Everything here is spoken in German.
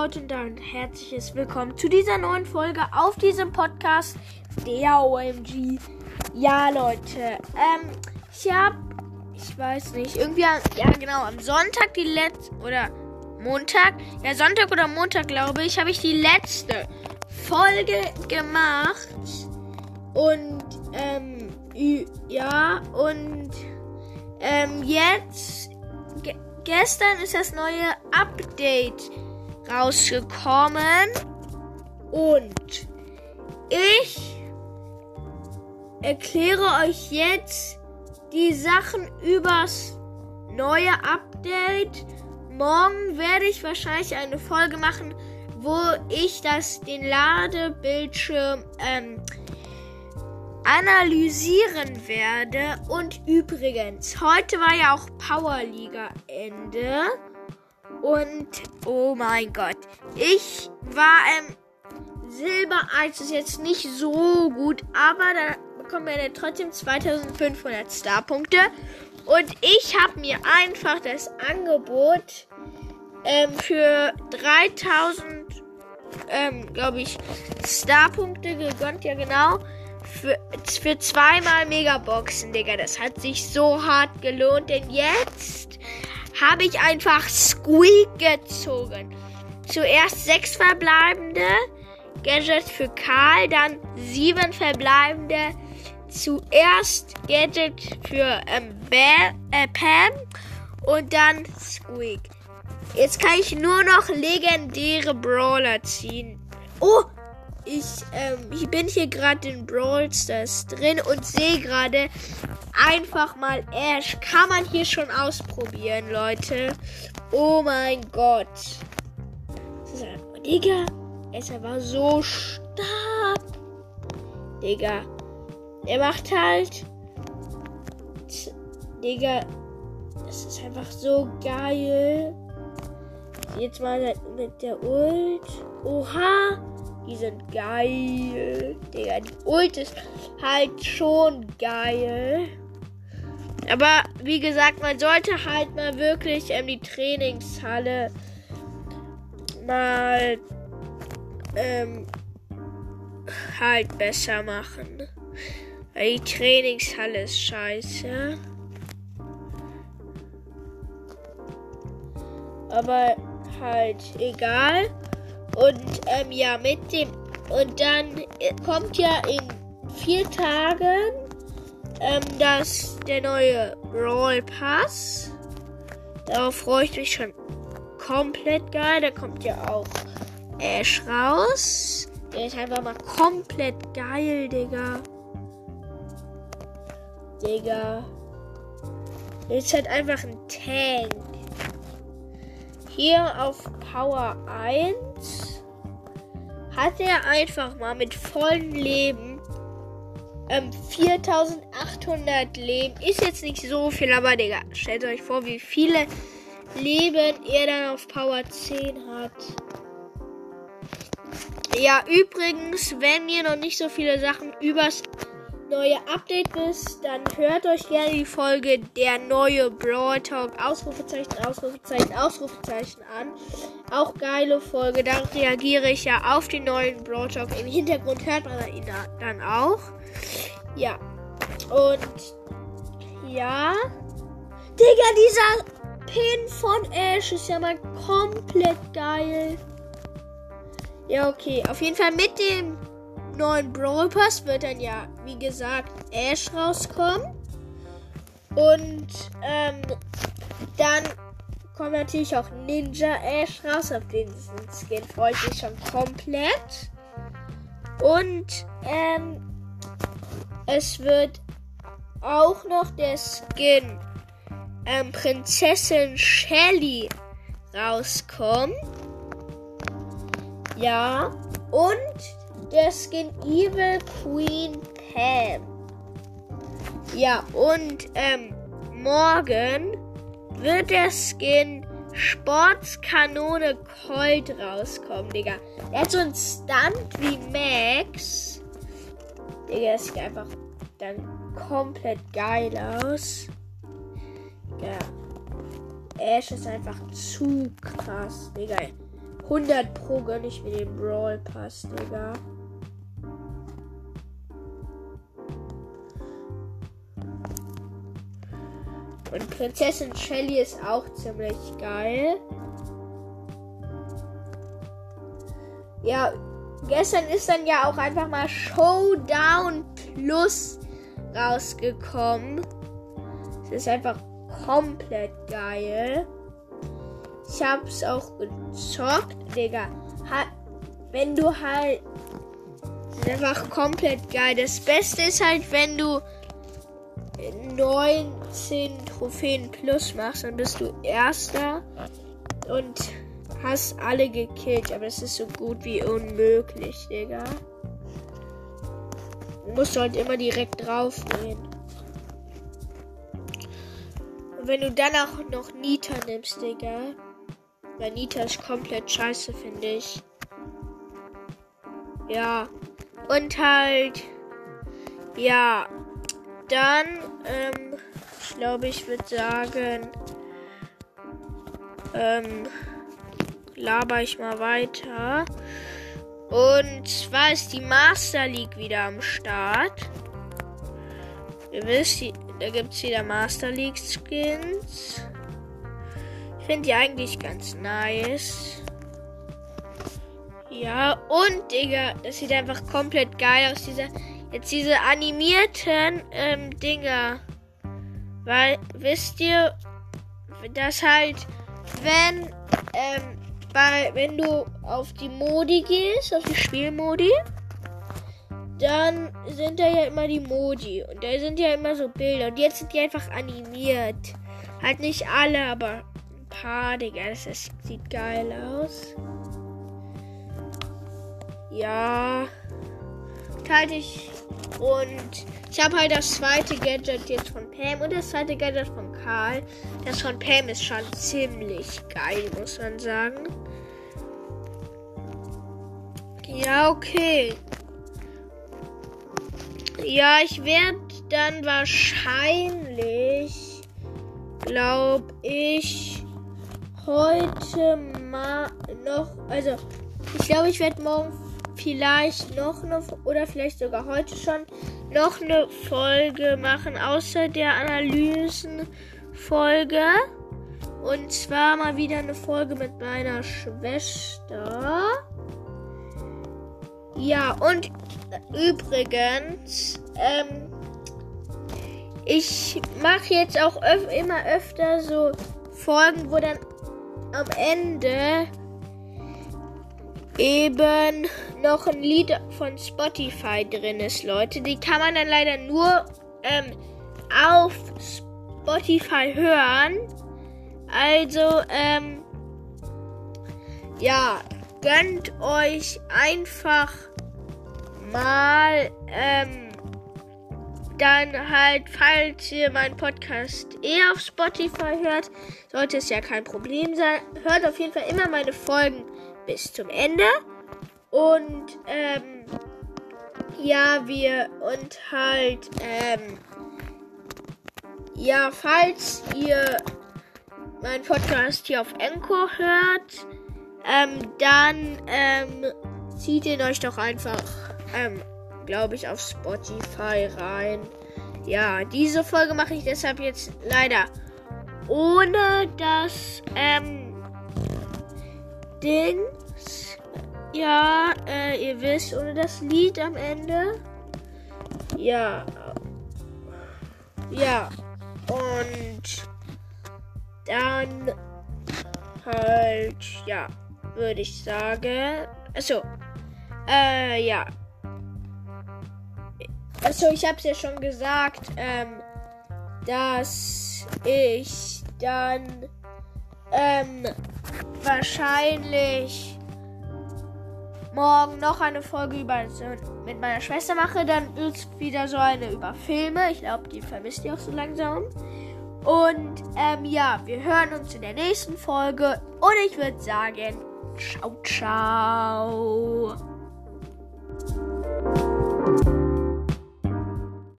Leute und dann herzliches Willkommen zu dieser neuen Folge auf diesem Podcast der OMG. Ja, Leute, ähm, ich hab, ich weiß nicht, irgendwie, ja genau, am Sonntag die letzte, oder Montag, ja Sonntag oder Montag, glaube ich, habe ich die letzte Folge gemacht und, ähm, ja, und, ähm, jetzt gestern ist das neue Update rausgekommen und ich erkläre euch jetzt die Sachen übers neue Update. Morgen werde ich wahrscheinlich eine Folge machen, wo ich das den Ladebildschirm ähm, analysieren werde. Und übrigens, heute war ja auch Powerliga Ende. Und oh mein Gott, ich war ähm, Silber 1 ist jetzt nicht so gut, aber da bekommen wir trotzdem 2500 Starpunkte. Und ich habe mir einfach das Angebot ähm, für 3000, ähm, glaube ich, Starpunkte gegönnt, ja genau. Für, für zweimal Megaboxen, Digga. Das hat sich so hart gelohnt, denn jetzt habe ich einfach Squeak gezogen. Zuerst sechs verbleibende Gadgets für Karl, dann sieben verbleibende. Zuerst Gadget für ähm, äh, Pam und dann Squeak. Jetzt kann ich nur noch legendäre Brawler ziehen. Oh, ich, ähm, ich bin hier gerade in Brawl Stars drin und sehe gerade einfach mal Ash. Kann man hier schon ausprobieren, Leute. Oh mein Gott. Digga, es war so stark. Digga, er macht halt. Digga, das ist einfach so geil. Jetzt mal mit der Ult. Oha. Die sind geil. Digga, die Ult ist halt schon geil. Aber wie gesagt, man sollte halt mal wirklich ähm, die Trainingshalle mal ähm, halt besser machen. Weil die Trainingshalle ist scheiße. Aber halt egal. Und ähm, ja, mit dem. Und dann äh, kommt ja in vier Tagen ähm, das, der neue Brawl Pass. Darauf freue ich mich schon komplett geil. Da kommt ja auch Ash raus. Der ist einfach mal komplett geil, Digga. Digga. Der ist halt einfach ein Tank. Hier auf Power 1 hat er einfach mal mit vollem Leben ähm, 4800 Leben. Ist jetzt nicht so viel, aber Digga, stellt euch vor, wie viele Leben er dann auf Power 10 hat. Ja, übrigens, wenn ihr noch nicht so viele Sachen übers neue Update wisst, dann hört euch gerne die Folge der neue Brawl Talk Ausrufezeichen, Ausrufezeichen, Ausrufezeichen an. Auch geile Folge. Da reagiere ich ja auf den neuen Brawl Talk. Im Hintergrund hört man ihn dann auch. Ja. Und ja. Digga, dieser Pin von Ash ist ja mal komplett geil. Ja, okay. Auf jeden Fall mit dem neuen Brawl Pass wird dann ja, wie gesagt, Ash rauskommen. Und ähm, dann kommt natürlich auch Ninja Ash raus. Auf den Skin freue ich mich schon komplett. Und ähm, es wird auch noch der Skin ähm, Prinzessin Shelly rauskommen. Ja. Und der Skin Evil Queen Pam. Ja, und ähm, morgen wird der Skin Sportskanone Colt rauskommen, Digga. Der hat so einen Stunt wie Max. Digga, das sieht einfach dann komplett geil aus. Ja. Ash ist einfach zu krass, Digga. 100 Pro gönne ich mir den Brawl Pass, Digga. Und Prinzessin Shelly ist auch ziemlich geil. Ja, gestern ist dann ja auch einfach mal Showdown Plus rausgekommen. Es ist einfach komplett geil. Ich hab's auch gezockt, Digga. Ha wenn du halt. ist einfach komplett geil. Das Beste ist halt, wenn du 19 Trophäen plus machst, dann bist du Erster und hast alle gekillt. Aber es ist so gut wie unmöglich, Digga. Du musst halt immer direkt drauf gehen. Und wenn du dann auch noch Nita nimmst, Digga. Weil Nita ist komplett scheiße, finde ich. Ja. Und halt. Ja. Dann, ähm, ich glaube, ich würde sagen, ähm, laber ich mal weiter. Und zwar ist die Master League wieder am Start. Ihr wisst, da gibt es wieder Master League Skins. Ich finde die eigentlich ganz nice. Ja, und Digga, das sieht einfach komplett geil aus. Dieser, jetzt diese animierten ähm, Dinger. Weil, wisst ihr, dass halt, wenn, ähm, bei, wenn du auf die Modi gehst, auf die Spielmodi, dann sind da ja immer die Modi. Und da sind ja immer so Bilder. Und jetzt sind die einfach animiert. Halt nicht alle, aber paar, Digga. Das, das sieht geil aus. Ja. Halte ich. Und ich habe halt das zweite Gadget jetzt von Pam und das zweite Gadget von Karl. Das von Pam ist schon ziemlich geil, muss man sagen. Ja, okay. Ja, ich werde dann wahrscheinlich, glaube ich, heute mal noch, also ich glaube, ich werde morgen vielleicht noch eine oder vielleicht sogar heute schon noch eine Folge machen, außer der Analysenfolge. Und zwar mal wieder eine Folge mit meiner Schwester. Ja, und übrigens, ähm, ich mache jetzt auch öf immer öfter so Folgen, wo dann am Ende eben noch ein Lied von Spotify drin ist, Leute. Die kann man dann leider nur ähm, auf Spotify hören. Also, ähm, ja, gönnt euch einfach mal, ähm, dann halt, falls ihr meinen Podcast eh auf Spotify hört, sollte es ja kein Problem sein. Hört auf jeden Fall immer meine Folgen bis zum Ende. Und, ähm, ja, wir und halt, ähm, ja, falls ihr meinen Podcast hier auf Encore hört, ähm, dann, ähm, zieht ihn euch doch einfach, ähm, glaube ich, auf Spotify rein. Ja, diese Folge mache ich deshalb jetzt leider ohne das, ähm, Dings. Ja, äh, ihr wisst, ohne das Lied am Ende. Ja. Ja. Und dann halt, ja, würde ich sagen. Achso. Äh, ja. Achso, ich hab's ja schon gesagt, ähm, dass ich dann, ähm, wahrscheinlich morgen noch eine Folge über mit meiner Schwester mache. Dann wird es wieder so eine über Filme. Ich glaube, die vermisst ihr auch so langsam. Und ähm, ja, wir hören uns in der nächsten Folge. Und ich würde sagen, ciao, ciao.